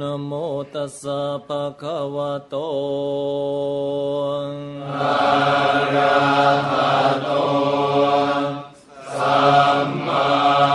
นโมตัสสะภะคะวะโตอะระหะโต สัมมา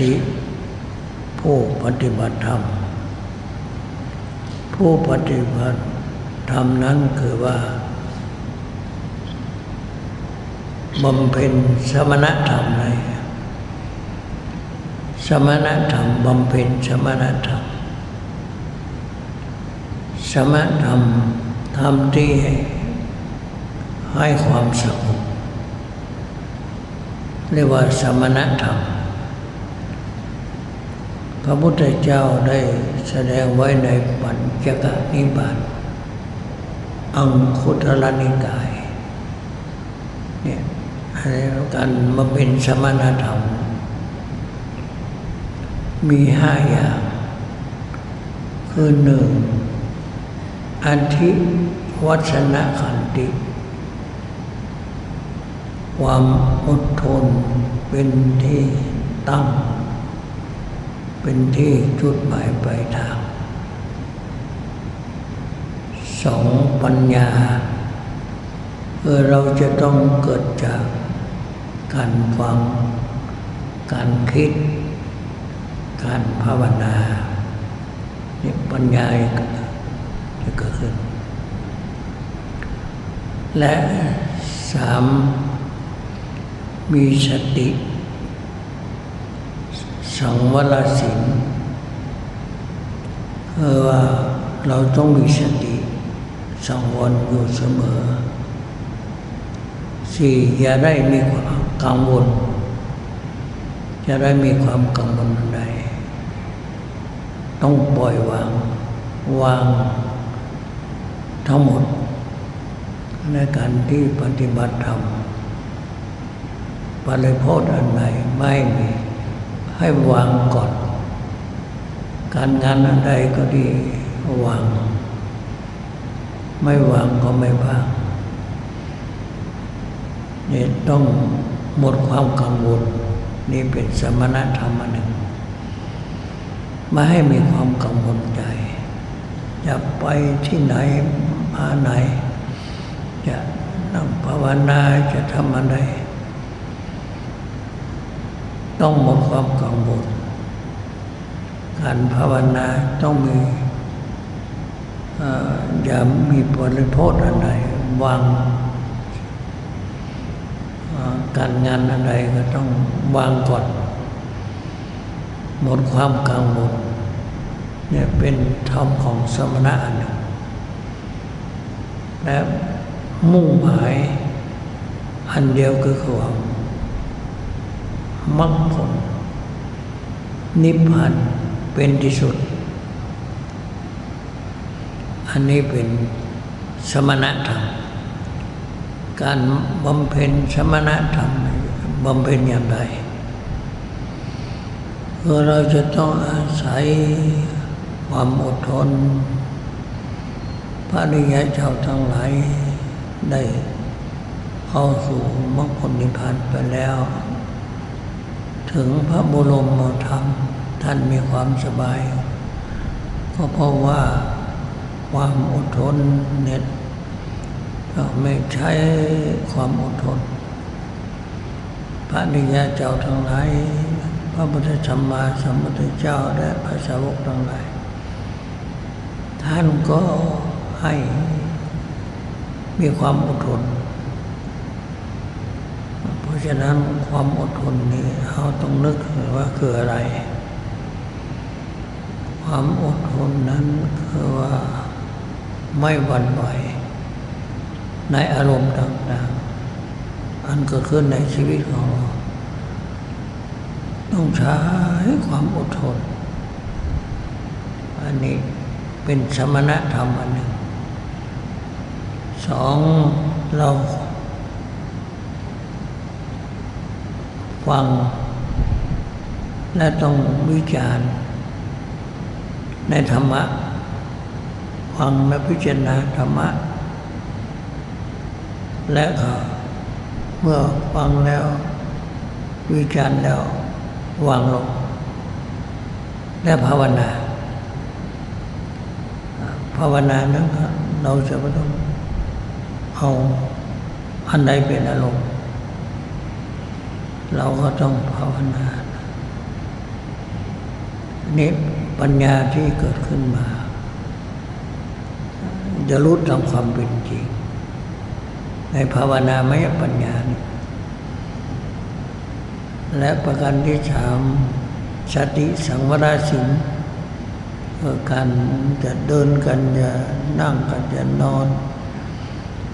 ติ ผู้ปฏิบัติธรรม ผู้ปฏิบัติธรรมนั้นคือว่าบำเพ็ญสมณธรรมในสมณธรรมบำเพ็ญสมณธรรม สมณธรรมทำที่ให้ความสงบเรียกว่าสมณธรรม ระพุทธเจ้าได้แสดงไว้ในปัญจกนิบาตอังคุตรนิกายเนี่ยอะไรกันมาเป็นสมณธรรม มีห้าอย่าง คือหนึ่งอันทิวัชนะขันติ ความอดทนเป็นที่ตั้ง เป็นที่จุดหมายปลายทางสองปัญญาเออเราจะต้องเกิดจากการฟัง การคิด การภาวนานี่ปัญญาจะเกิดขึ้น และสามมีสติ สังวรสินคือว่าเราต้องมีสติสังวรอยู่เสมอสี่อย่าได้มีความกังวลจะได้มีความกังวลใด ต้องปล่อยวาง วางทั้งหมด ในการที่ปฏิบัติธรรมปริโพธอันใดไม่มี ให้วางก่อน การงานอันใดก็ดีวาง ไม่วางก็ไม่บ้างนี่ต้องหมดความกังวลนี่เป็นสมณธรรมอันหนึ่งไม่ให้มีความกังวลใจจะไปที่ไหนมาไหน จะนั่งภาวนาจะทำอะไร ต้องหมดความกังวลการภาวนาต้องมีอย่ามีบริโภคอะไรวางการงานอะไรก็ต้องวางก่อนหมดความกังวลเนี่ยเป็นธรรมของสมณะอันหนึ่งและมุ่งหมายอันเดียวคือความ มรรคผล นิพพานเป็นที่สุด อันนี้เป็นสมณธรรม การบำเพ็ญสมณธรรมบำเพ็ญอย่างไรเราจะต้องอาศัยความอดทน พระริยเจ้าวทั้งหลายได้เข้าสู่มรรคผลนิพพานไปแล้ว ถึงพระบรมธรรมท่านมีความสบาย ก็เพราะว่าความอดทนเน็ตเราไม่ใช้ความอดทน พระนิยาเจ้าทั้งหลายพระพุทธธรรมาสัมพุทธเจ้าและพระสาวกทั้งหลาย ท่านก็ให้มีความอดทน ราะฉะนั้นความอดทนนี้เราต้องนึกว่าคืออะไร ความอดทนนั้นคือว่าไม่หวั่นไหวในอารมณ์ต่างๆ อันเกิดขึ้นในชีวิตของเราต้องใช้ความอดทน อันนี้เป็นสมณธรรมอันหนึ่งสองเรา ฟัง และต้องวิจารณ์ ในธรรมะ ฟังและพิจารณาธรรมะ และก็เมื่อฟังแล้ว วิจารณ์แล้ว วางลง และภาวนา ภาวนานั้นเราจะไม่ต้องเอาอันใดเป็นอารมณ์ เราก็ต้องภาวนานี่ปัญญาที่เกิดขึ้นมา จะรู้ตามความเป็นจริง ในภาวนามยปัญญานี่และประการที่สามสติสังวรสินคือการจะเดินกันจะนั่งกันจะนอน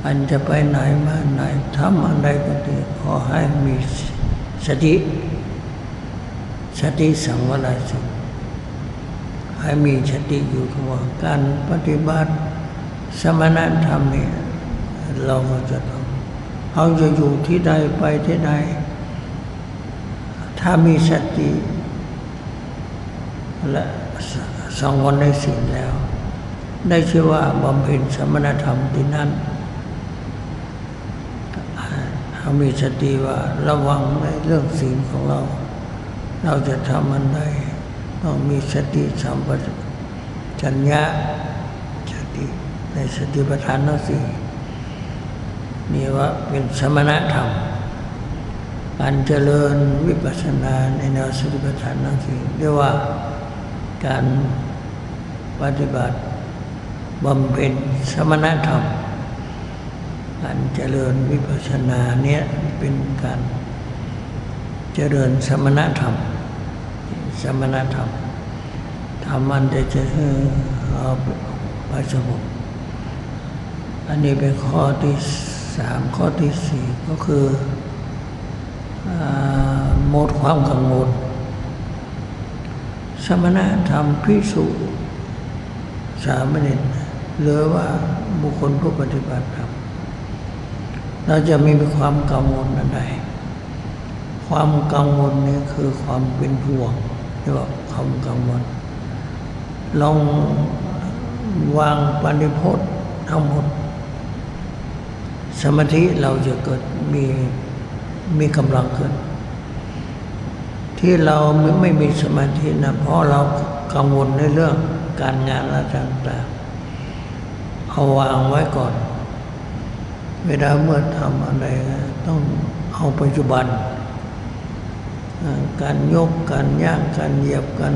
อันจะไปไหนมาไหนทำอะไรก็ดีขอให้มีส สติ สติสังวรสินให้มีสติอยู่ทุกวันการปฏิบัติสมณธรรมเนี่ยเราก็จะต้องเอาจะอยู่ที่ใดไปที่ใด ถ้ามีสติ และสังวรในสิ่งแล้ว ได้ชื่อว่าบำเพ็ญสมณธรรมที่นั้น เรามีสติว่าระวังในเรื่องสิ่งของเรา เราจะทำมันได้ต้องมีสติสัมปชัญญะสติในสติปัฏฐานทั้งสี่นี่ว่าเป็นสมณธรรมการเจริญวิปัสสนาในแนวสติปัฏฐานทั้งสี่เรียกว่าการปฏิบัติบำเพ็ญสมณธรรม การเจริญวิปัสสนาเนี่ยเป็นการเจริญสมณธรรม สมณธรรมทำมันจะจะเอาไปสงบอันนี้เป็นข้อที่สามข้อที่สี่ก็คือหมดความกังวลสมณธรรมพิสุสามเณรหรือว่าบุคคลผู้ปฏิบัติธรรม เราจะไม่มีความกังวลอะไรความกังวลนี่คือความเป็นห่วงเรียกว่าความกังวลลองวางปณิพจน์ทั้งหมด สมาธิเราจะเกิดมีมีกำลังขึ้น ที่เราไม่ไม่มีสมาธินะเพราะเรากังวลในเรื่องการงานอะไรต่างๆเอาวางไว้ก่อน เวลาเมื่อทำอะไรต้องเอาปัจจุบัน การยกการย่างการเหยียบกัน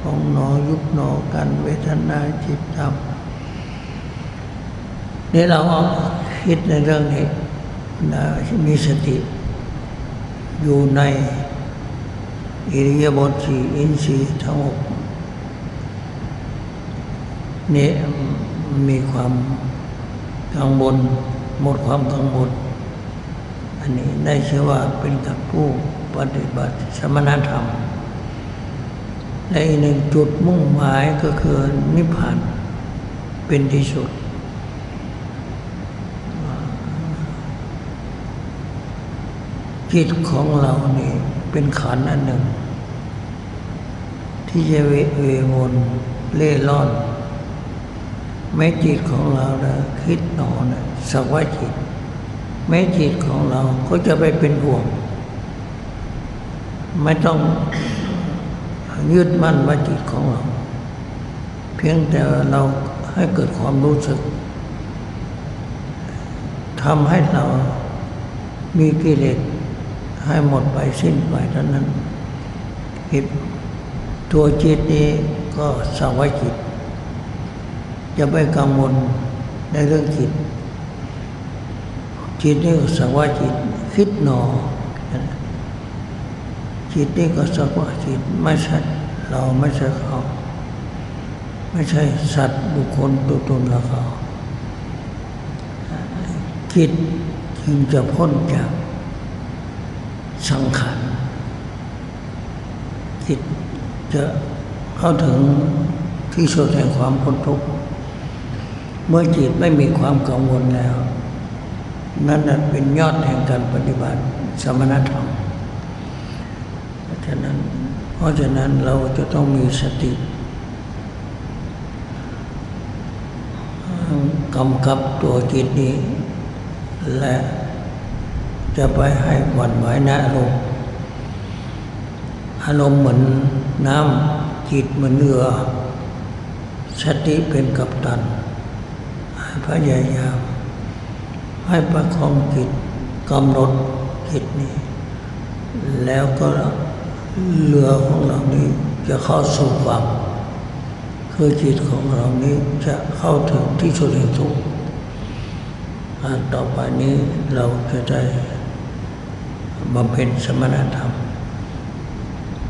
ของหนอยุบหนอการเวทนาจิตธรรมนี่เราเอาคิดในเรื่องนี้นะมีสติ อยู่ในอิริยาบถสี่อินทรีย์ทั้งหกนี่มีความกังวล หมดความกังวลอันนี้ได้ชื่อว่าเป็นกับผู้ปฏิบัติสมณธรรมและอีกหนึ่งจุดมุ่งหมายก็คือนิพพานเป็นที่สุด จิตของเรานี่เป็นขันอันหนึ่ง ที่จะเวเววนเล่ร่อนแม้จิตของเรานะคิดหนอนะ สักว่าจิต แม้จิตของเราก็จะไปเป็นห่วง ไม่ต้องยึดมั่นว่าจิตของเรา เพียงแต่เราให้เกิดความรู้สึกทำให้เรามีกิเลสให้หมดไปสิ้นไปเท่านั้นจิตตัวจิตนี้ก็สวาจิต จะไปกังวลในเรื่องจิต จิตนี่ก็สวาจิตคิดหนอ จิตนี่ก็สักว่าจิตไม่ใช่เราไม่ใช่เขา ไม่ใช่สัตว์บุคคลตัวตนละเขาจิตจึงจะพ้นจากสังขารจิตจะเข้าถึงที่สุดแห่งความพ้นทุกข์เมื่อจิตไม่มีความกังวลแล้ว นั่นเป็นยอดแห่งการปฏิบัติสมณธรรมเพราะฉะนั้นเพราะฉะนั้นเราจะต้องมีสติกำกับตัวจิตนี้ และจะไปให้หวั่นไหวในอารมณ์อารมณ์เหมือนน้ำจิตเหมือนเรือสติเป็นกัปตันให้พยายาม ให้ประคองจิตกำหนดจิตนี้ แล้วก็เรือของเรานี้จะเข้าสู่ฝั่งคือจิตของเรานี้จะเข้าถึงที่สุดแห่งทุกข์ต่อไปนี้เราจะได้บำเพ็ญสมณธรรม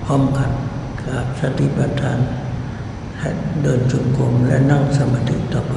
พร้อมกันกับสติปัฏฐานและเดินจงกรมและนั่งสมาธิต่อไป